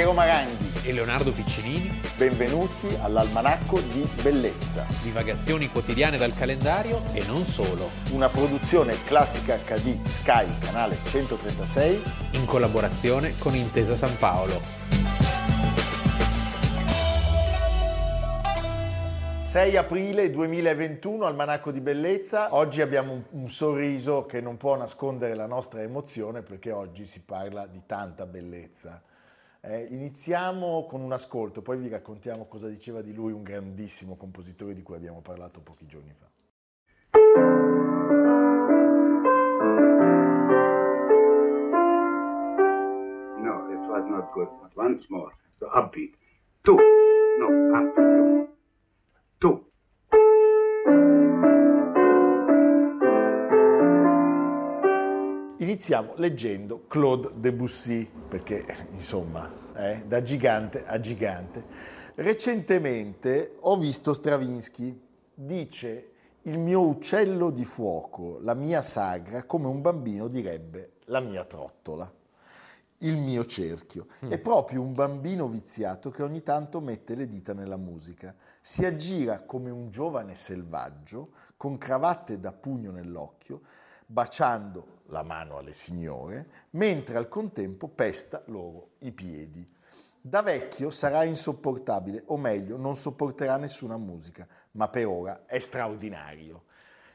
Piero Maranghi e Leonardo Piccinini. Benvenuti all'Almanacco di Bellezza. Divagazioni quotidiane dal calendario e non solo. Una produzione classica HD Sky, canale 136. In collaborazione con Intesa San Paolo. 6 aprile 2021, Almanacco di Bellezza. Oggi abbiamo un, un, sorriso che non può nascondere la nostra emozione perché oggi si parla di tanta bellezza. Eh, iniziamo con un ascolto, poi vi raccontiamo cosa diceva di lui un grandissimo compositore di cui abbiamo parlato pochi giorni fa. No, it was not good. Once more. So upbeat. Two. No, upbeat. Tu. Iniziamo leggendo Claude Debussy, perché insomma, eh, da gigante a gigante. Recentemente ho visto Stravinsky, dice il mio uccello di fuoco, la mia sagra, come un bambino direbbe la mia trottola il mio cerchio. È proprio un bambino viziato che ogni tanto mette le dita nella musica. Si aggira come un giovane selvaggio, con cravatte da pugno nell'occhio, baciando la mano alle signore, mentre al contempo pesta loro i piedi. Da vecchio sarà insopportabile, o meglio, non sopporterà nessuna musica, ma per ora è straordinario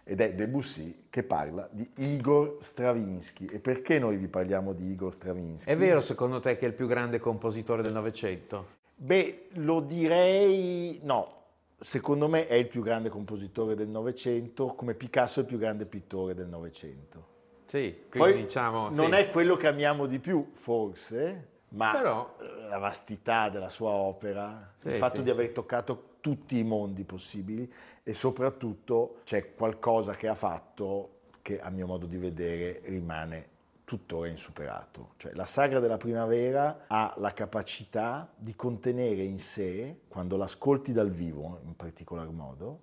ed è Debussy che parla di Igor Stravinsky. E perché noi vi parliamo di Igor Stravinsky? È vero secondo te che è il più grande compositore del Novecento? Beh, lo direi no. Secondo me è il più grande compositore del Novecento, come Picasso è il più grande pittore del Novecento. Sì, Poi diciamo... Non sì. è quello che amiamo di più, forse, ma Però... la vastità della sua opera, sì, il fatto sì, di aver toccato tutti i mondi possibili e soprattutto c'è qualcosa che ha fatto che a mio modo di vedere rimane tuttora insuperato. Cioè, la sagra della primavera ha la capacità di contenere in sé, quando l'ascolti dal vivo in particolar modo,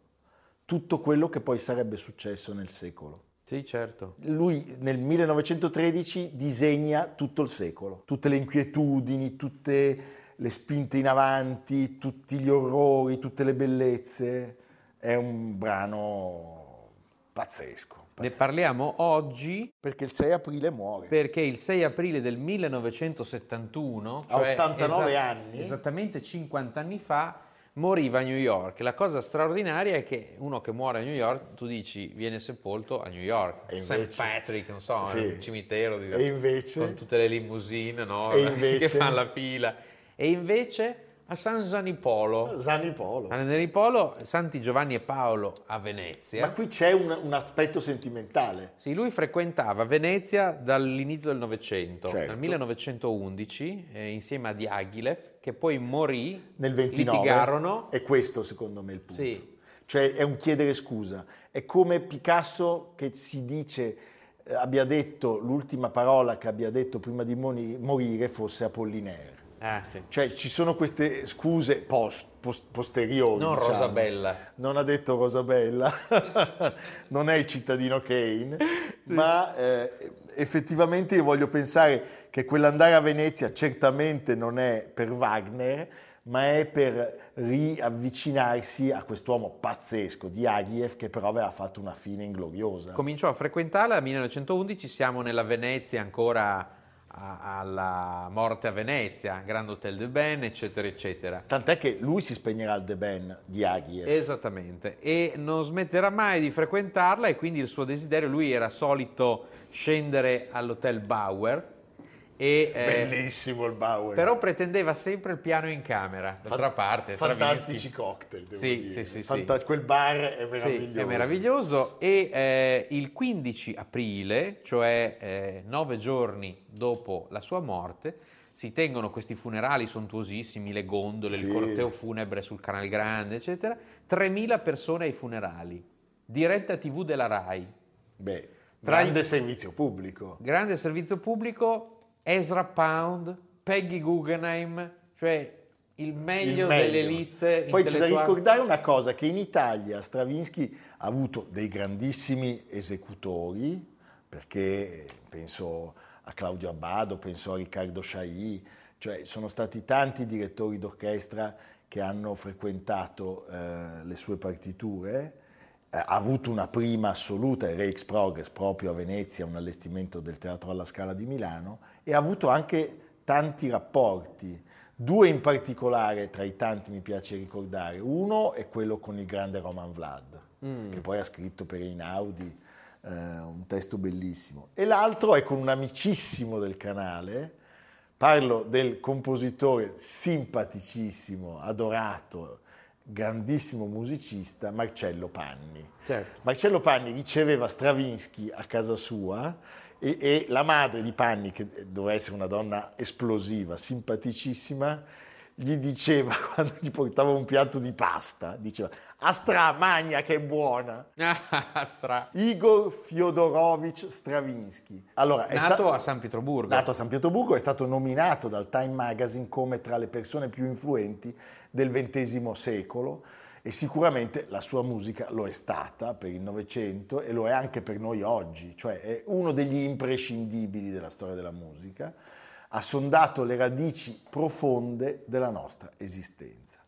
tutto quello che poi sarebbe successo nel secolo. Sì, certo. Lui nel 1913 disegna tutto il secolo, tutte le inquietudini, tutte le spinte in avanti, tutti gli orrori, tutte le bellezze. È un brano pazzesco. Ne parliamo oggi perché il 6 aprile muore. Perché il 6 aprile del 1971, a cioè 89 esa- anni, esattamente 50 anni fa, moriva a New York. La cosa straordinaria è che uno che muore a New York, tu dici, viene sepolto a New York, invece, St. Patrick, non so, sì. un cimitero di, e invece, con tutte le limousine no? invece, che fanno la fila e invece a San Zanipolo. Zanipolo. San Zanipolo, Santi Giovanni e Paolo a Venezia. Ma qui c'è un, un, aspetto sentimentale. Sì, lui frequentava Venezia dall'inizio del Novecento, certo. nel 1911, eh, insieme a Diaghilev, che poi morì. Nel 29. Litigarono. E questo secondo me è il punto. Sì. Cioè è un chiedere scusa. È come Picasso che si dice eh, abbia detto l'ultima parola che abbia detto prima di morire fosse Apollinaire. Ah, sì. Cioè ci sono queste scuse post, post, posteriori. Non diciamo. Rosabella. Non ha detto Rosabella, non è il cittadino Kane, sì. ma eh, effettivamente io voglio pensare che quell'andare a Venezia certamente non è per Wagner, ma è per riavvicinarsi a quest'uomo pazzesco di Agiev che però aveva fatto una fine ingloriosa. Cominciò a frequentarla nel 1911, siamo nella Venezia ancora alla morte a Venezia, Grand Hotel de Ben, eccetera, eccetera. Tant'è che lui si spegnerà al de Ben di Aghiev. Esattamente, e non smetterà mai di frequentarla e quindi il suo desiderio, lui era solito scendere all'Hotel Bauer. E, eh, Bellissimo il Bauer. Però pretendeva sempre il piano in camera, d'altra Fa- parte. Fantastici cocktail, devo sì, dire. Sì, sì, Fanta- sì. Quel bar è meraviglioso. Sì, è meraviglioso e eh, il 15 aprile, cioè eh, nove giorni dopo la sua morte, si tengono questi funerali sontuosissimi, le gondole, Sì. il corteo funebre sul Canal Grande, eccetera. 3.000 persone ai funerali, diretta TV della RAI. Beh, Tra grande i- servizio pubblico. Grande servizio pubblico, Ezra Pound, Peggy Guggenheim, cioè il meglio, Il meglio. dell'elite Poi c'è da ricordare una cosa, che in Italia Stravinsky ha avuto dei grandissimi esecutori, perché penso a Claudio Abbado, penso a Riccardo Sciai, cioè sono stati tanti direttori d'orchestra che hanno frequentato eh, le sue partiture, ha avuto una prima assoluta, il Rex Progress, proprio a Venezia, un allestimento del Teatro alla Scala di Milano, e ha avuto anche tanti rapporti. Due in particolare, tra i tanti mi piace ricordare. Uno è quello con il grande Roman Vlad, mm. che poi ha scritto per Einaudi eh, un testo bellissimo. E l'altro è con un amicissimo del canale, parlo del compositore simpaticissimo, adorato, grandissimo musicista Marcello Panni. Certo. Marcello Panni riceveva Stravinsky a casa sua e, e, la madre di Panni, che doveva essere una donna esplosiva, simpaticissima, gli diceva quando gli portava un piatto di pasta, diceva Astra Magna che è buona. Astra. Igor Fyodorovich Stravinsky. Allora, è nato sta- a San Pietroburgo. Nato a San Pietroburgo, è stato nominato dal Time Magazine come tra le persone più influenti del XX secolo e sicuramente la sua musica lo è stata per il Novecento e lo è anche per noi oggi, cioè è uno degli imprescindibili della storia della musica ha sondato le radici profonde della nostra esistenza.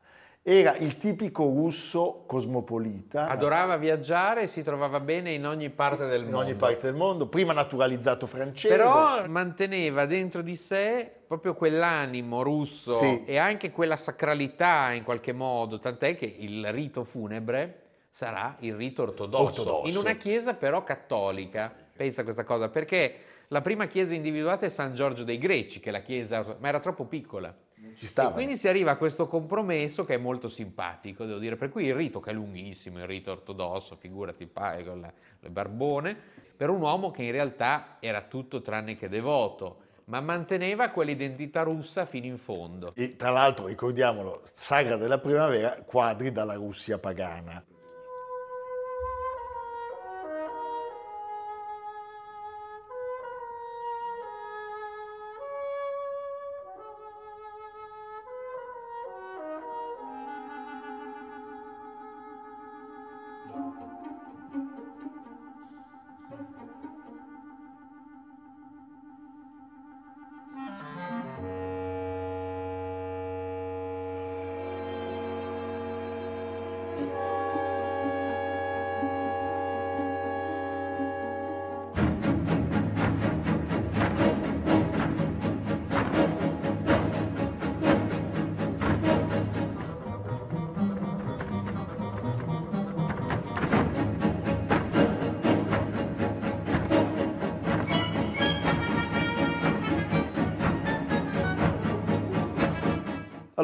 Era il tipico russo cosmopolita. Adorava viaggiare e si trovava bene in ogni parte del in mondo. In ogni parte del mondo, prima naturalizzato francese. Però manteneva dentro di sé proprio quell'animo russo sì. e anche quella sacralità in qualche modo, tant'è che il rito funebre sarà il rito ortodosso, ortodosso. in una chiesa però cattolica. Pensa a questa cosa, perché la prima chiesa individuata è San Giorgio dei Greci, che è la chiesa, ma era troppo piccola. E quindi si arriva a questo compromesso che è molto simpatico, devo dire. Per cui il rito, che è lunghissimo, il rito ortodosso, figurati il padre con le barbone, per un uomo che in realtà era tutto tranne che devoto ma manteneva quell'identità russa fino in fondo. E tra l'altro, ricordiamolo, Sagra della Primavera, quadri dalla Russia pagana.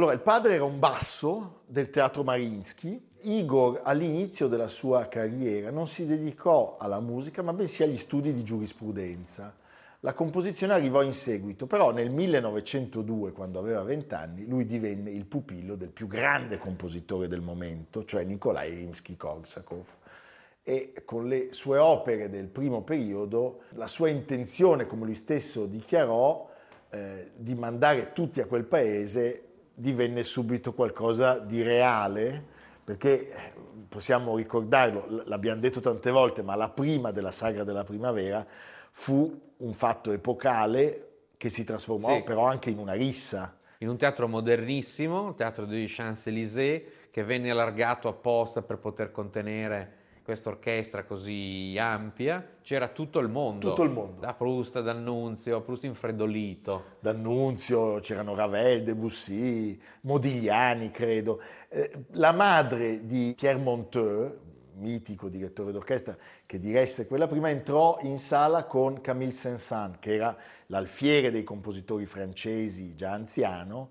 Allora, il padre era un basso del teatro Marinsky. Igor all'inizio della sua carriera non si dedicò alla musica, ma bensì agli studi di giurisprudenza. La composizione arrivò in seguito, però nel 1902, quando aveva 20 anni, lui divenne il pupillo del più grande compositore del momento, cioè Nikolai Rimsky-Korsakov. E con le sue opere del primo periodo, la sua intenzione, come lui stesso dichiarò, eh, di mandare tutti a quel paese divenne subito qualcosa di reale, perché eh, possiamo ricordarlo, l'abbiamo detto tante volte, ma la prima della sagra della primavera fu un fatto epocale che si trasformò sì. però anche in una rissa. In un teatro modernissimo, il teatro dei Champs-Élysées, che venne allargato apposta per poter contenere questa orchestra così ampia, c'era tutto il mondo. Tutto il mondo. Da Proust ad Annunzio, Proust infreddolito. D'Annunzio, c'erano Ravel, Debussy, Modigliani, credo. Eh, la madre di Pierre Monteux, mitico direttore d'orchestra che diresse quella prima, entrò in sala con Camille Saint-Saëns, che era l'alfiere dei compositori francesi, già anziano,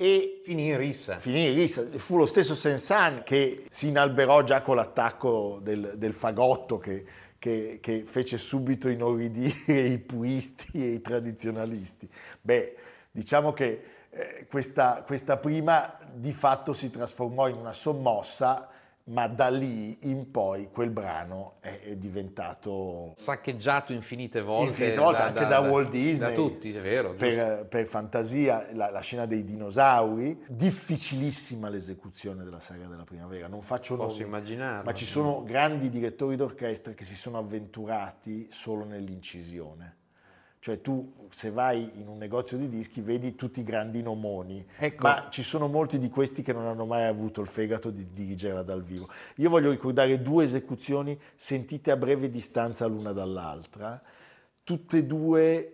e finì in rissa. Finì in rissa. Fu lo stesso Sensan che si inalberò già con l'attacco del, del fagotto che, che, che, fece subito inorridire i puristi e i tradizionalisti. Beh, diciamo che eh, questa, questa prima di fatto si trasformò in una sommossa ma da lì in poi quel brano è, diventato saccheggiato infinite volte, infinite volte da, anche da, da, Walt Disney. da tutti, è vero per, per fantasia la, la, scena dei dinosauri difficilissima l'esecuzione della saga della primavera non faccio posso immaginare ma ci sono grandi direttori d'orchestra che si sono avventurati solo nell'incisione Cioè tu se vai in un negozio di dischi vedi tutti i grandi nomoni, ecco. ma ci sono molti di questi che non hanno mai avuto il fegato di dirigerla dal vivo. Io voglio ricordare due esecuzioni sentite a breve distanza l'una dall'altra, tutte e due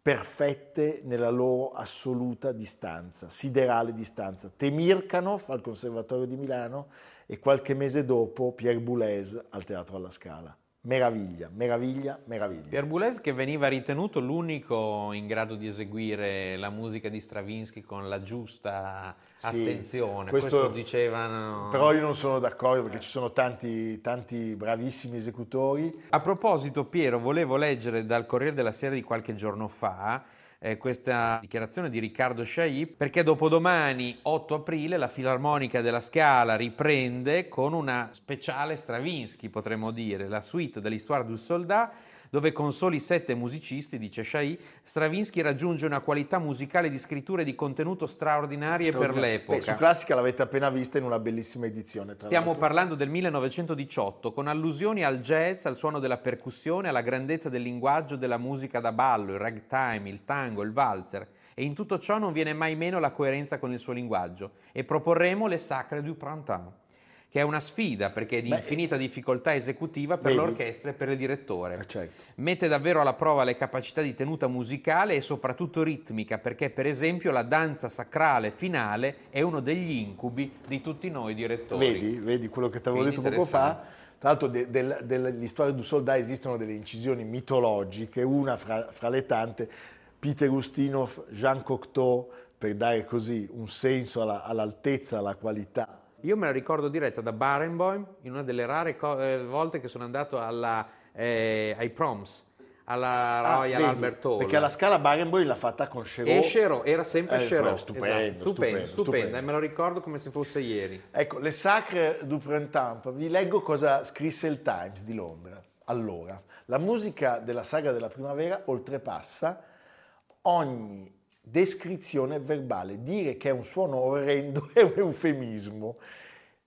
perfette nella loro assoluta distanza, siderale distanza. Temirkanov al Conservatorio di Milano e qualche mese dopo Pierre Boulez al Teatro alla Scala. Meraviglia, meraviglia, meraviglia. Pierre Boulez che veniva ritenuto l'unico in grado di eseguire la musica di Stravinsky con la giusta sì, attenzione, questo, questo, dicevano. Però io non sono d'accordo perché ci sono tanti, tanti bravissimi esecutori. A proposito Piero, volevo leggere dal Corriere della Sera di qualche giorno fa eh, questa dichiarazione di Riccardo Sciai perché dopodomani, 8 aprile, la Filarmonica della Scala riprende con una speciale Stravinsky, potremmo dire, la suite dell'Histoire du Soldat dove con soli sette musicisti, dice Shai, Stravinsky raggiunge una qualità musicale di scrittura e di contenuto straordinarie per l'epoca. Beh, su Classica l'avete appena vista in una bellissima edizione. Stiamo l'altro. parlando del 1918, con allusioni al jazz, al suono della percussione, alla grandezza del linguaggio della musica da ballo, il ragtime, il tango, il valzer. E in tutto ciò non viene mai meno la coerenza con il suo linguaggio. E proporremo le Sacre du Printemps che è una sfida perché è di Beh, infinita difficoltà esecutiva per vedi? l'orchestra e per il direttore. Eh certo. Mette davvero alla prova le capacità di tenuta musicale e soprattutto ritmica, perché per esempio la danza sacrale finale è uno degli incubi di tutti noi direttori. Vedi, vedi quello che ti avevo detto poco fa? Tra l'altro de, de, delle storie du soldat esistono delle incisioni mitologiche, una fra, fra le tante, Peter Ustinov, Jean Cocteau, per dare così un senso alla, all'altezza, alla qualità io me la ricordo diretta da Barenboim in una delle rare co- eh, volte che sono andato alla, eh, ai proms alla ah, Royal ah, Albert Hall. Perché la scala Barenboim l'ha fatta con Cherot. E Cherot, era sempre eh, Cherot. Stupendo, esatto. stupendo, stupendo, stupendo. E me lo ricordo come se fosse ieri. Ecco, le Sacre du Printemps, vi leggo cosa scrisse il Times di Londra. Allora, la musica della saga della primavera oltrepassa ogni descrizione verbale. Dire che è un suono orrendo è un eufemismo.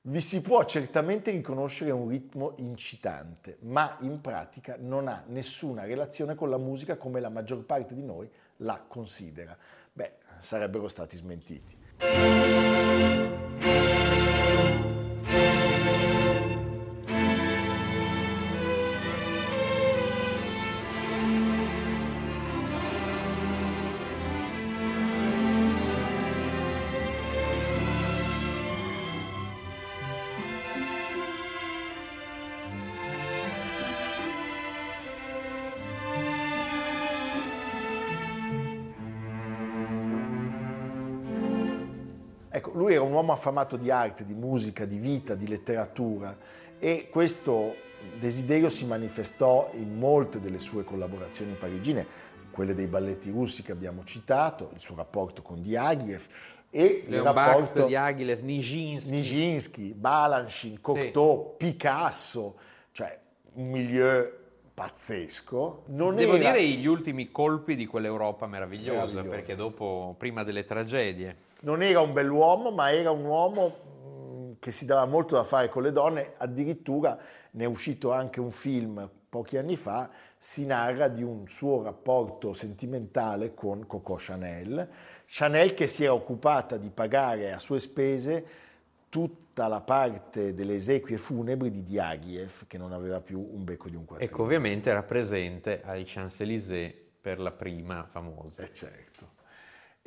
Vi si può certamente riconoscere un ritmo incitante, ma in pratica non ha nessuna relazione con la musica come la maggior parte di noi la considera. Beh, sarebbero stati smentiti. Ecco, lui era un uomo affamato di arte, di musica, di vita, di letteratura e questo desiderio si manifestò in molte delle sue collaborazioni parigine, quelle dei balletti russi che abbiamo citato, il suo rapporto con Diaghilev e Leon il rapporto di Diaghilev, Nijinsky, Nijinsky Balanchine, Cocteau, sì. Picasso, cioè un milieu pazzesco. Non Devo era... dire gli ultimi colpi di quell'Europa meravigliosa, meravigliosa, perché dopo, prima delle tragedie non era un bell'uomo, ma era un uomo mm, che si dava molto da fare con le donne, addirittura ne è uscito anche un film pochi anni fa, si narra di un suo rapporto sentimentale con Coco Chanel, Chanel che si era occupata di pagare a sue spese tutta la parte delle esequie funebri di Diaghilev, che non aveva più un becco di un quattrino. Ecco, ovviamente era presente ai Champs-Élysées per la prima famosa. Eh certo.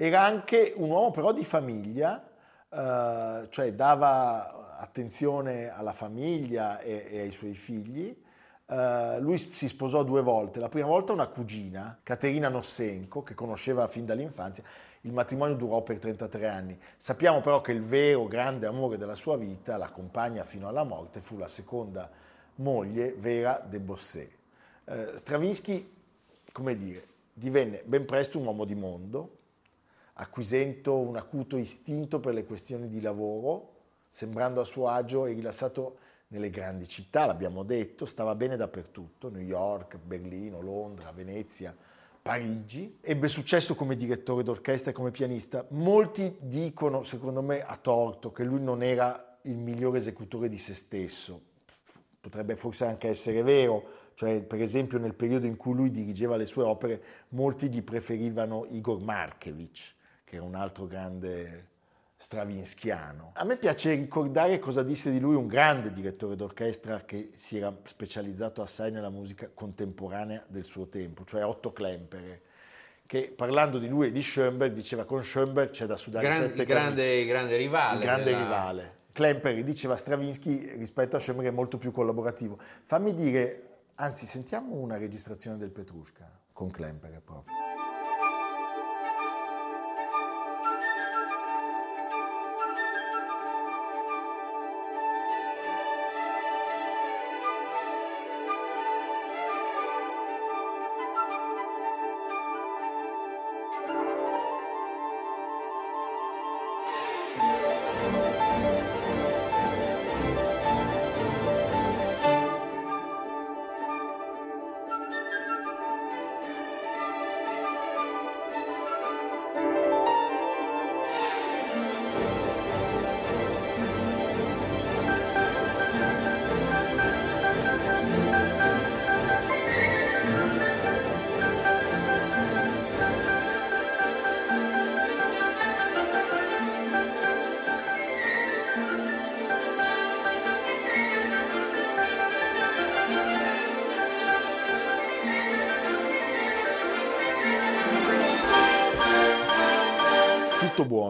Era anche un uomo però di famiglia, eh, cioè dava attenzione alla famiglia e, e ai suoi figli. Uh, lui si sposò due volte, la prima volta una cugina, Caterina Nossenko, che conosceva fin dall'infanzia. Il matrimonio durò per 33 anni. Sappiamo però che il vero grande amore della sua vita, la compagna fino alla morte, fu la seconda moglie, Vera de Bossé. Uh, Stravinsky, come dire, divenne ben presto un uomo di mondo, acquisendo un acuto istinto per le questioni di lavoro, sembrando a suo agio e rilassato nelle grandi città, l'abbiamo detto, stava bene dappertutto, New York, Berlino, Londra, Venezia, Parigi. Ebbe successo come direttore d'orchestra e come pianista. Molti dicono, secondo me a torto, che lui non era il migliore esecutore di se stesso. potrebbe forse anche essere vero, cioè per esempio nel periodo in cui lui dirigeva le sue opere, molti gli preferivano Igor Markevich, che era un altro grande stravinskiano. A me piace ricordare cosa disse di lui un grande direttore d'orchestra che si era specializzato assai nella musica contemporanea del suo tempo, cioè Otto Klemperer, che parlando di lui e di Schoenberg diceva con Schoenberg c'è da sudare Gran, sette il grande, grande rivale. Il grande della... rivale. Klemperer diceva Stravinsky rispetto a Schoenberg è molto più collaborativo. Fammi dire, anzi sentiamo una registrazione del Petrushka con Klemperer proprio.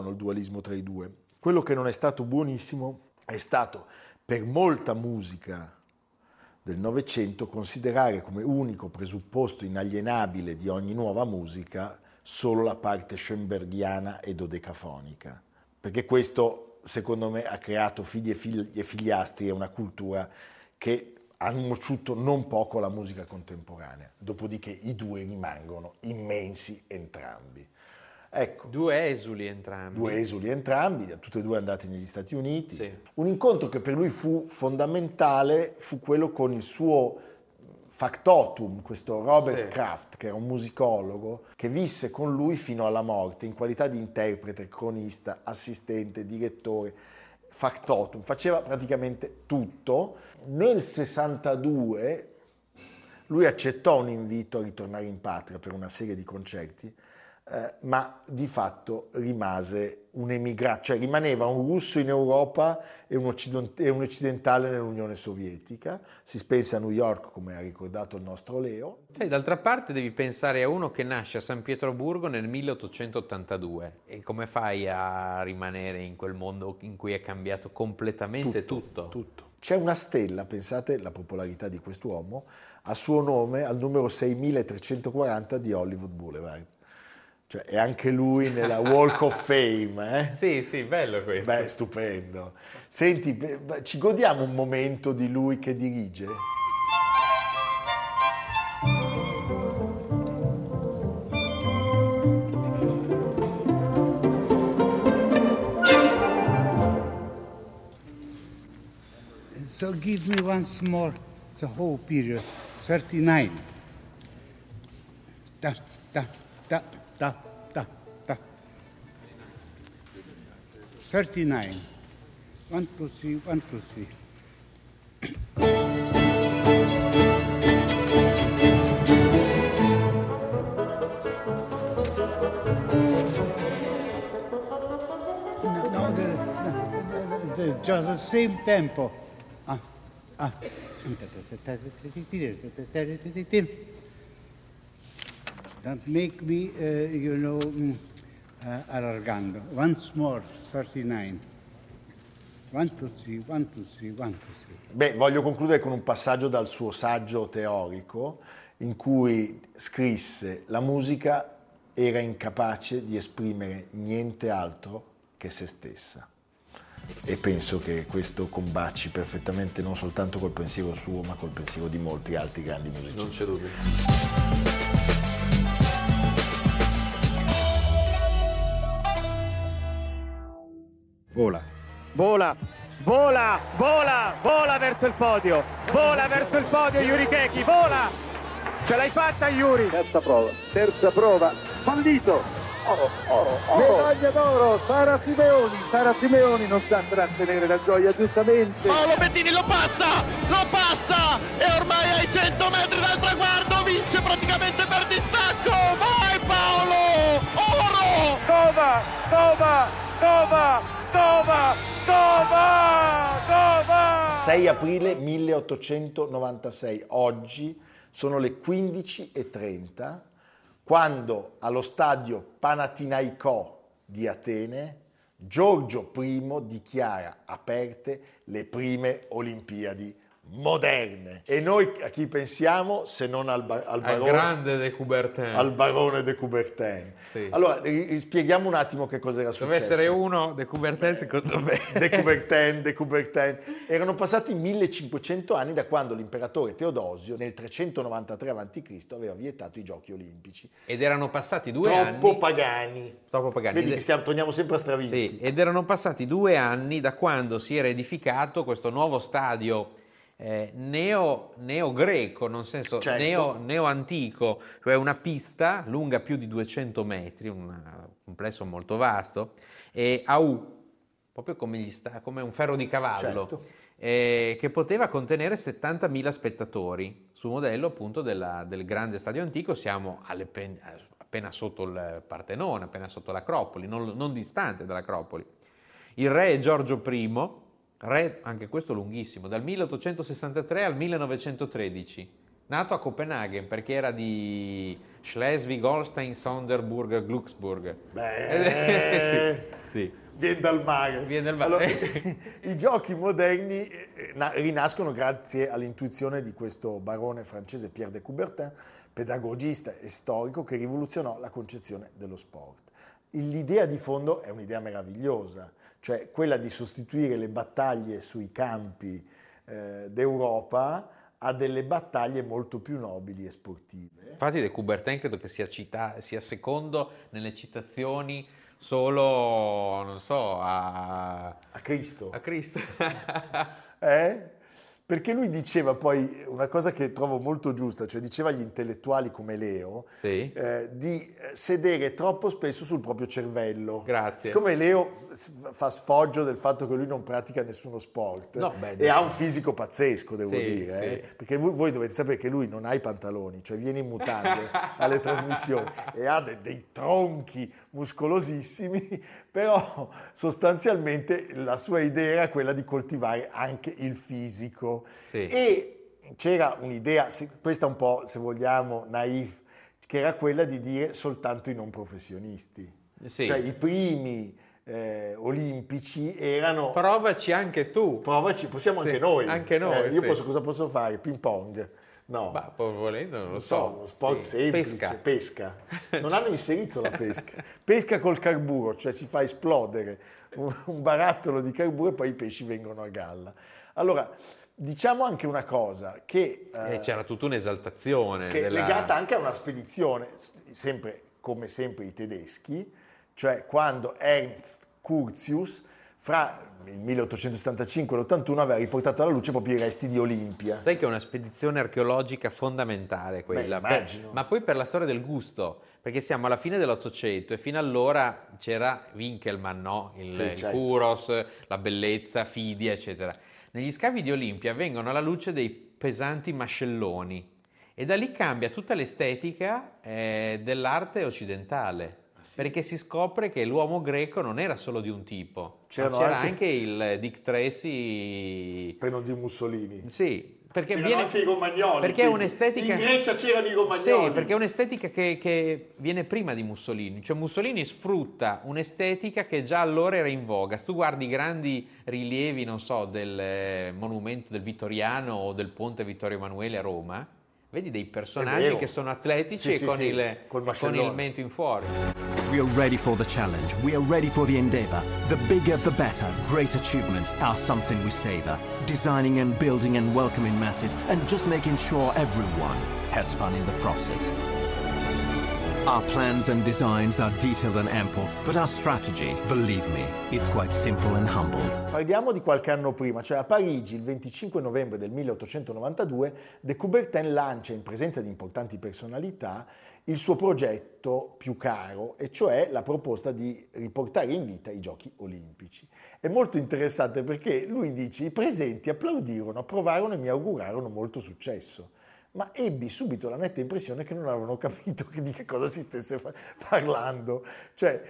Buono il dualismo tra i due. Quello che non è stato buonissimo è stato per molta musica del Novecento considerare come unico presupposto inalienabile di ogni nuova musica solo la parte schoenbergiana e dodecafonica, perché questo secondo me ha creato figli e, figli e figliastri e una cultura che hanno nociuto non poco la musica contemporanea, dopodiché i due rimangono immensi entrambi. Ecco, due esuli entrambi. Due esuli entrambi, tutti e due andati negli Stati Uniti. Sì. Un incontro che per lui fu fondamentale fu quello con il suo factotum, questo Robert Sì. Kraft, che era un musicologo, che visse con lui fino alla morte in qualità di interprete, cronista, assistente, direttore. Factotum, faceva praticamente tutto. Nel 62 lui accettò un invito a ritornare in patria per una serie di concerti, eh, ma di fatto rimase un emigrato, cioè rimaneva un russo in Europa e un, occident- e un occidentale nell'Unione Sovietica. Si spense a New York, come ha ricordato il nostro Leo. Sai, d'altra parte devi pensare a uno che nasce a San Pietroburgo nel 1882 e come fai a rimanere in quel mondo in cui è cambiato completamente tutto? tutto. C'è una stella, pensate la popolarità di quest'uomo, a suo nome al numero 6340 di Hollywood Boulevard. Cioè è anche lui nella Walk of Fame, eh? Sì, sì, bello questo. Beh, stupendo. Senti, ci godiamo un momento di lui che dirige? So give me once more the whole period, 39. Da, da, da, da, da, da. 39. One, two, three, one, two, three. No, no, the, the, the, just the same tempo. Ah, ah. Don't make me, uh, you know, mm, uh, allargando. Once more, 39. One, two, three, one, two, three, one, two, three. Beh, voglio concludere con un passaggio dal suo saggio teorico in cui scrisse la musica era incapace di esprimere niente altro che se stessa. E penso che questo combaci perfettamente non soltanto col pensiero suo, ma col pensiero di molti altri grandi musicisti. Non c'è dubbio. Vola. Vola. Vola, vola, vola verso il podio. Vola verso il podio Yuri Keki, vola! Ce l'hai fatta Yuri! Terza prova, terza prova, fallito, oro, oro, oro. Medaglia d'oro, Sara Simeoni, Sara Simeoni non sa trattenere la gioia, giustamente. Paolo Bettini lo passa, lo passa e ormai ai 100 metri dal traguardo vince praticamente per distacco. Vai Paolo, oro! Tova, Tova, Tova, Tova, Tova, Tova! 6 aprile 1896, oggi sono le 15.30 quando allo stadio Panathinaikò di Atene Giorgio I dichiara aperte le prime Olimpiadi moderne. E noi a chi pensiamo se non al, ba- al, Al barone, grande de Coubertin. al barone de Coubertin? Sì. Allora, spieghiamo un attimo che cosa era Deve successo. essere uno de Coubertin secondo me. De Coubertin, De Coubertin. Erano passati 1500 anni da quando l'imperatore Teodosio nel 393 a.C. aveva vietato i giochi olimpici. Ed erano passati due Troppo anni. pagani. Troppo pagani. Vedi Ed- che stiamo, torniamo sempre a Stravinsky. Sì, ed erano passati due anni da quando si era edificato questo nuovo stadio eh, neo, neo-greco, nel senso Certo. neo, neo-antico, cioè una pista lunga più di 200 metri, un complesso molto vasto, e a U, proprio come, gli sta- come un ferro di cavallo, Certo. eh, che poteva contenere 70.000 spettatori, su modello appunto della- del grande stadio antico, siamo pen- appena sotto il Partenone, appena sotto l'Acropoli, non, non distante dall'Acropoli. Il re Giorgio I, re anche questo lunghissimo, dal 1863 al 1913, nato a Copenaghen perché era di Schleswig, Holstein, Sonderburg, Glucksburg. Beh, sì. viene dal mare. Viene dal mare. Allora, I giochi moderni eh, na- rinascono grazie all'intuizione di questo barone francese Pierre de Coubertin, pedagogista e storico che rivoluzionò la concezione dello sport. L'idea di fondo è un'idea meravigliosa, cioè quella di sostituire le battaglie sui campi eh, d'Europa a delle battaglie molto più nobili e sportive. Infatti De Coubertin credo che sia, cita- sia secondo nelle citazioni solo, non so, a, A Cristo. a Cristo. Eh? Perché lui diceva poi una cosa che trovo molto giusta, cioè diceva agli intellettuali come Leo Sì. eh, di sedere troppo spesso sul proprio cervello. Grazie. Siccome Leo fa sfoggio del fatto che lui non pratica nessuno sport No, beh, e ha un fisico pazzesco, devo Sì, dire, eh, sì. perché voi, voi dovete sapere che lui non ha i pantaloni, cioè viene in mutande alle trasmissioni e ha de- dei tronchi muscolosissimi, però sostanzialmente la sua idea era quella di coltivare anche il fisico. Sì. E c'era un'idea, questa un po' se vogliamo naif, che era quella di dire soltanto i non professionisti. Sì. Cioè i primi eh, olimpici erano... Provaci anche tu. Provaci, possiamo Sì, anche noi. anche noi, Eh, io posso, cosa posso fare? Ping pong? No. Ma volendo non lo Non so. so, uno sport Sì. semplice, Pesca. pesca. Non hanno inserito la pesca. Pesca col carburo, cioè si fa esplodere un, barattolo di carburo e poi i pesci vengono a galla. Allora, diciamo anche una cosa, che, eh, E c'era tutta un'esaltazione. che è della- legata anche a una spedizione, sempre come sempre i tedeschi, cioè quando Ernst Curtius fra il 1875 e l'81 aveva riportato alla luce proprio i resti di Olimpia. Sai che è una spedizione archeologica fondamentale quella, Beh, Per- ma poi per la storia del gusto, perché siamo alla fine dell'Ottocento e fino allora c'era Winkelmann, no? il, Sì, il certo. Kuros, la bellezza, Fidia, eccetera. Negli scavi di Olimpia vengono alla luce dei pesanti mascelloni e da lì cambia tutta l'estetica eh, dell'arte occidentale. Ah, Perché si scopre che l'uomo greco non era solo di un tipo, C'erano ma c'era anche- anche il Dick Tracy non dire Mussolini. sì, perché C'erano viene, anche i romagnoli. Perché è un'estetica. In Grecia c'erano i romagnoli. Sì, perché è un'estetica che, che viene prima di Mussolini. Cioè Mussolini sfrutta un'estetica che già allora era in voga. Se tu guardi i grandi rilievi, non so, del eh, monumento del Vittoriano o del ponte Vittorio Emanuele a Roma, vedi dei personaggi che sono atletici Sì, e sì, con, sì, il, col con il mento in fuori. We are ready for the challenge. We are ready for the endeavor. The bigger, the better. Great achievements are something we savor. Designing and building and welcoming masses, and just making sure everyone has fun in the process. Our plans and designs are detailed and ample, but our strategy, believe me, it's quite simple and humble. Parliamo di qualche anno prima, cioè a Parigi il 25 novembre del 1892 De Coubertin lancia in presenza di importanti personalità il suo progetto più caro, e cioè la proposta di riportare in vita i giochi olimpici. È molto interessante perché lui dice i presenti applaudirono, approvarono e mi augurarono molto successo. Ma ebbi subito la netta impressione che non avevano capito di che cosa si stesse parlando. Cioè,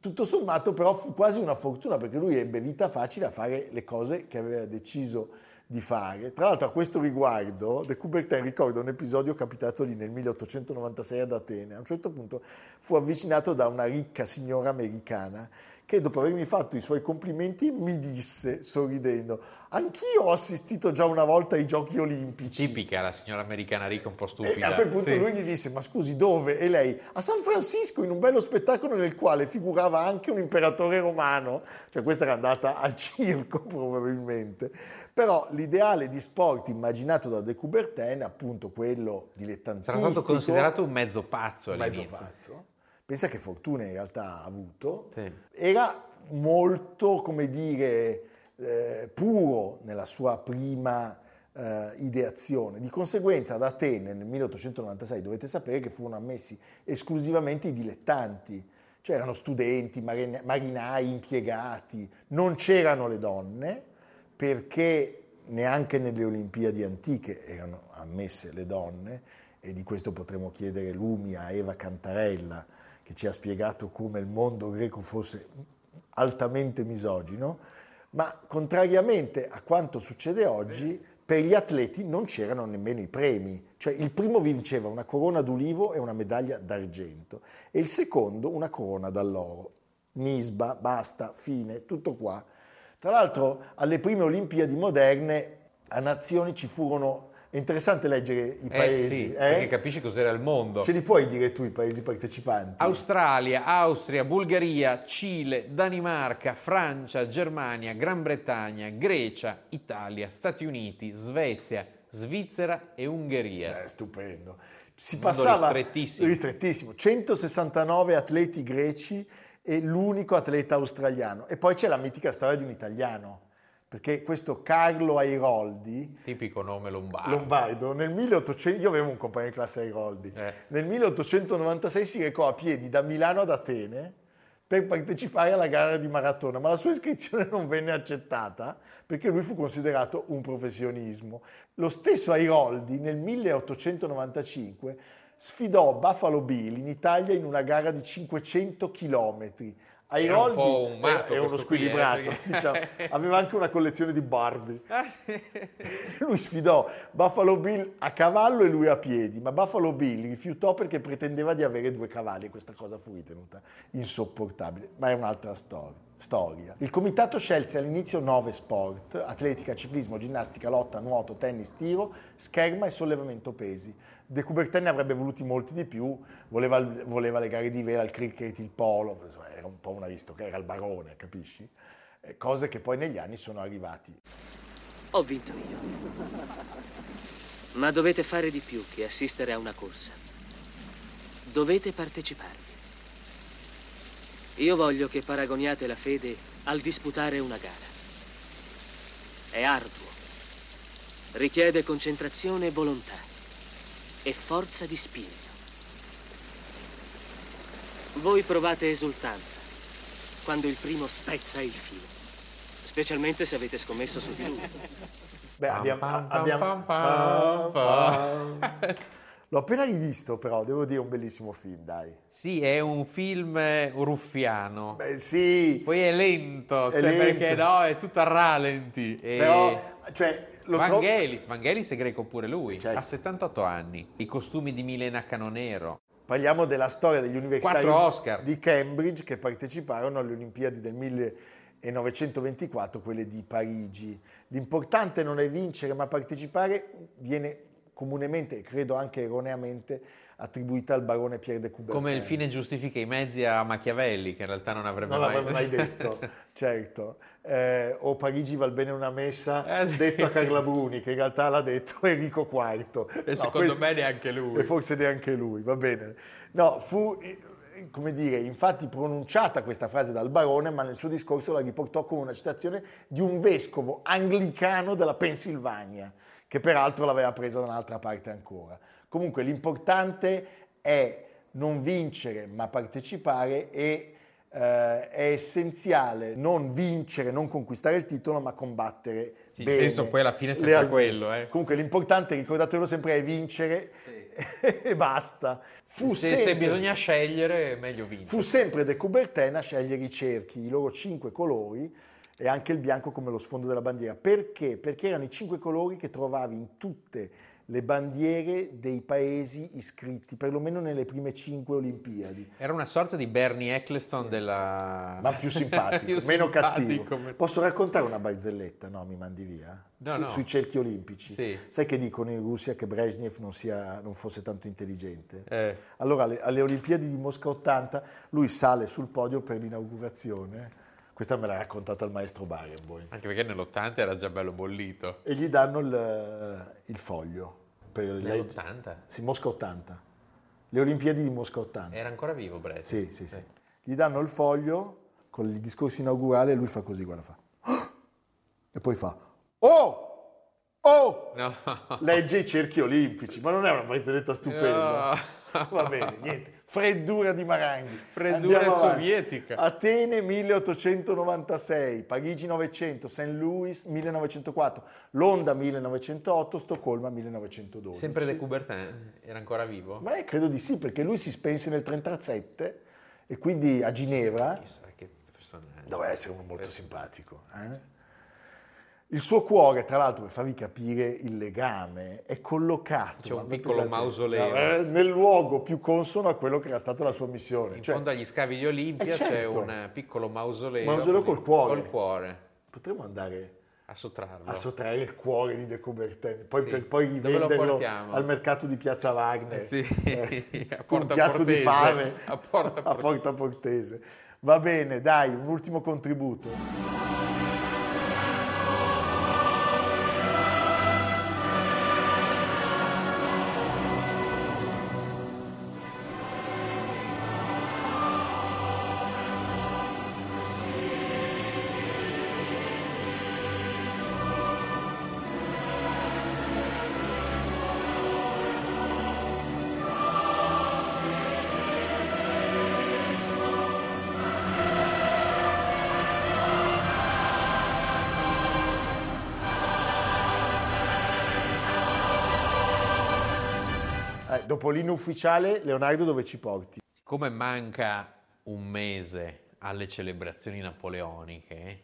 tutto sommato però fu quasi una fortuna perché lui ebbe vita facile a fare le cose che aveva deciso di fare. Tra l'altro a questo riguardo De Coubertin ricorda un episodio capitato lì nel 1896 ad Atene. A un certo punto fu avvicinato da una ricca signora americana che dopo avermi fatto i suoi complimenti mi disse sorridendo anch'io ho assistito già una volta ai giochi olimpici. Tipica la signora americana ricca un po' stupida e a quel punto sì. lui gli disse ma scusi dove? e lei a San Francisco in un bello spettacolo nel quale figurava anche un imperatore romano. Cioè questa era andata al circo probabilmente. Però l'ideale di sport immaginato da De Coubertin è appunto quello dilettantistico sarà stato considerato un mezzo pazzo all'inizio mezzo pazzo pensa che fortuna in realtà ha avuto, sì. era molto, come dire, eh, puro nella sua prima eh, ideazione. Di conseguenza ad Atene nel 1896 dovete sapere che furono ammessi esclusivamente i dilettanti, cioè erano studenti, marinai, impiegati, non c'erano le donne perché neanche nelle Olimpiadi antiche erano ammesse le donne e di questo potremmo chiedere lumi a Eva Cantarella che ci ha spiegato come il mondo greco fosse altamente misogino, ma contrariamente a quanto succede oggi, per gli atleti non c'erano nemmeno i premi, cioè il primo vinceva una corona d'ulivo e una medaglia d'argento e il secondo una corona d'alloro. Nisba, basta, fine, tutto qua. Tra l'altro alle prime Olimpiadi moderne a nazioni ci furono è interessante leggere i paesi. Eh sì, eh? perché capisci cos'era il mondo. Ce li puoi dire tu i paesi partecipanti? Australia, Austria, Bulgaria, Cile, Danimarca, Francia, Germania, Gran Bretagna, Grecia, Italia, Stati Uniti, Svezia, Svizzera e Ungheria. Eh, stupendo. Si passava ristrettissimo. ristrettissimo. 169 atleti greci e l'unico atleta australiano. E poi c'è la mitica storia di un italiano perché questo Carlo Airoldi, tipico nome lombardo, lombardo nel 1800, io avevo un compagno di classe Airoldi, eh. nel 1896 si recò a piedi da Milano ad Atene per partecipare alla gara di maratona, ma la sua iscrizione non venne accettata perché lui fu considerato un professionismo. Lo stesso Airoldi nel 1895 sfidò Buffalo Bill in Italia in una gara di 500 chilometri Airoldi era un, matto, era uno squilibrato, diciamo. aveva anche una collezione di Barbie. lui sfidò Buffalo Bill a cavallo e lui a piedi, ma Buffalo Bill rifiutò perché pretendeva di avere due cavalli e questa cosa fu ritenuta insopportabile, ma è un'altra storia storia. Il comitato scelse all'inizio nove sport, atletica, ciclismo, ginnastica, lotta, nuoto, tennis, tiro, scherma e sollevamento pesi. De Coubertin ne avrebbe voluti molti di più, voleva, voleva le gare di vela, il cricket, il polo, era un po' un aristocratico, era il barone, capisci? Eh, cose che poi negli anni sono arrivati. Ho vinto io. Ma dovete fare di più che assistere a una corsa. Dovete parteciparvi. Io voglio che paragoniate la fede al disputare una gara. È arduo. Richiede concentrazione e volontà e forza di spirito. Voi provate esultanza quando il primo spezza il filo, specialmente se avete scommesso su di lui. Beh, abbiamo... abbiamo L'ho appena rivisto, però, devo dire, un bellissimo film, dai. Sì, è un film ruffiano. Beh, sì. Poi è lento, è cioè lento. perché no, è tutto a rallenti. E... Però, cioè... Lo Vangelis, tro... Vangelis è greco pure lui, certo. ha 78 anni. I costumi di Milena Canonero. Parliamo della storia degli universitari di Cambridge che parteciparono alle Olimpiadi del 1924, quelle di Parigi. L'importante non è vincere, ma partecipare viene comunemente, e credo anche erroneamente, attribuita al barone Pierre de Coubertin. Come il fine giustifica i mezzi a Machiavelli, che in realtà non avrebbe non mai... l'avrebbe mai detto, certo. Eh, o Parigi val bene una messa, Eh, detto a Carla Bruni, che in realtà l'ha detto Enrico IV. E No, secondo questo- me neanche lui. E forse neanche lui, va bene. No, fu, come dire, infatti pronunciata questa frase dal barone, ma nel suo discorso la riportò come una citazione di un vescovo anglicano della Pennsylvania, che peraltro l'aveva presa da un'altra parte ancora. Comunque l'importante è non vincere ma partecipare e eh, è essenziale non vincere, non conquistare il titolo, ma combattere Sì, il bene. senso poi alla fine è sempre lealmente. quello, eh. Comunque l'importante, ricordatelo sempre, è vincere e basta. Se, se sempre, bisogna scegliere, è meglio vincere. fu sempre De Coubertin a scegliere i cerchi, i loro cinque colori e anche il bianco come lo sfondo della bandiera. Perché? Perché erano i cinque colori che trovavi in tutte le bandiere dei paesi iscritti, perlomeno nelle prime cinque Olimpiadi. Era una sorta di Bernie Eccleston della... Ma più simpatico, Più meno simpatico. cattivo. Posso raccontare una barzelletta? No, mi mandi via? No, Su- no. Sui cerchi olimpici. Sì. Sai che dicono in Russia che Brezhnev non, sia- non fosse tanto intelligente? Eh. Allora, alle, alle Olimpiadi di Mosca 80, lui sale sul podio per l'inaugurazione. Questa me l'ha raccontata il maestro Barenboim. Anche perché nell'80 era già bello bollito. E gli danno il, il foglio. Per le- Nell'80? Sì, Mosca 80. Le Olimpiadi di Mosca 80. Era ancora vivo Brett. Sì, sì, sì. Gli danno il foglio con il discorso inaugurale e lui fa così, guarda, fa. E poi fa, oh, oh, No. legge i cerchi olimpici, ma non è una barzelletta stupenda. Va bene, niente. Freddura di Maranghi. Freddura Andiamo avanti. sovietica. Atene 1896, Parigi 900, St. Louis 1904, Londra 1908, Stoccolma 1912. Sempre De Coubertin era ancora vivo? Beh, credo di sì, perché lui si spense nel 1937 e quindi a Ginevra Chissà che personaggio. doveva essere uno molto simpatico. eh? Il suo cuore, tra l'altro, per farvi capire il legame, è collocato C'è un piccolo pensate, mausoleo. no, eh, nel luogo più consono a quello che era stata la sua missione. In Cioè, fondo agli scavi di Olimpia Eh, c'è certo. un piccolo mausoleo. Mausoleo col cuore. Col cuore. potremmo andare A sottrarlo. a sottrarre il cuore di De Coubertin, poi Sì. per poi rivenderlo al mercato di Piazza Wagner. Eh, sì, eh, a con un piatto di Portese. fame A Porta a Portese. Porta Portese. Va bene, dai, un ultimo contributo. Dopo l'inno ufficiale, Leonardo dove ci porti? Siccome manca un mese alle celebrazioni napoleoniche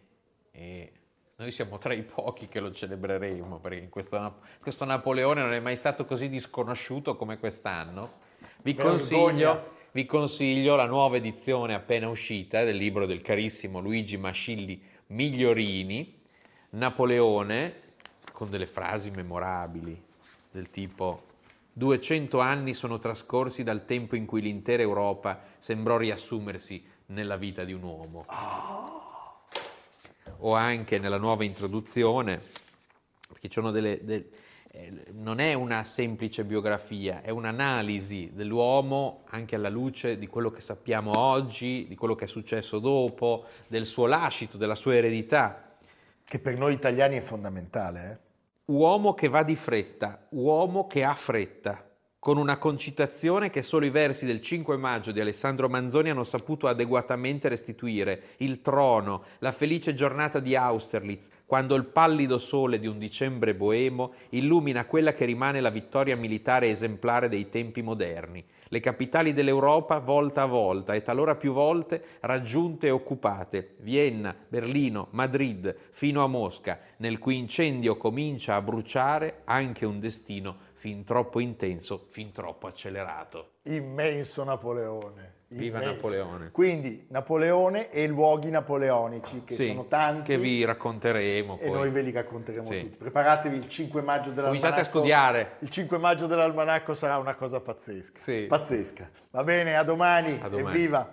e noi siamo tra i pochi che lo celebreremo perché questo, questo Napoleone non è mai stato così disconosciuto come quest'anno, vi consiglio, vi consiglio la nuova edizione appena uscita del libro del carissimo Luigi Mascilli Migliorini, Napoleone, con delle frasi memorabili del tipo 200 anni sono trascorsi dal tempo in cui l'intera Europa sembrò riassumersi nella vita di un uomo. O anche nella nuova introduzione, perché ci sono delle, del- eh, non è una semplice biografia, è un'analisi dell'uomo anche alla luce di quello che sappiamo oggi, di quello che è successo dopo, del suo lascito, della sua eredità. Che per noi italiani è fondamentale. eh? Uomo che va di fretta, uomo che ha fretta, con una concitazione che solo i versi del 5 maggio di Alessandro Manzoni hanno saputo adeguatamente restituire, il trono, la felice giornata di Austerlitz, quando il pallido sole di un dicembre boemo illumina quella che rimane la vittoria militare esemplare dei tempi moderni, le capitali dell'Europa volta a volta e talora più volte raggiunte e occupate, Vienna, Berlino, Madrid, fino a Mosca, nel cui incendio comincia a bruciare anche un destino fin troppo intenso, fin troppo accelerato. Immenso Napoleone. Viva immenso. Napoleone. Quindi Napoleone e luoghi napoleonici, che Sì, sono tanti. Che vi racconteremo E poi. noi ve li racconteremo Sì. tutti. Preparatevi il 5 maggio dell'almanacco. Cominciate a studiare. Il 5 maggio dell'almanacco sarà una cosa pazzesca. Sì. Pazzesca. Va bene, a domani. A domani. Evviva.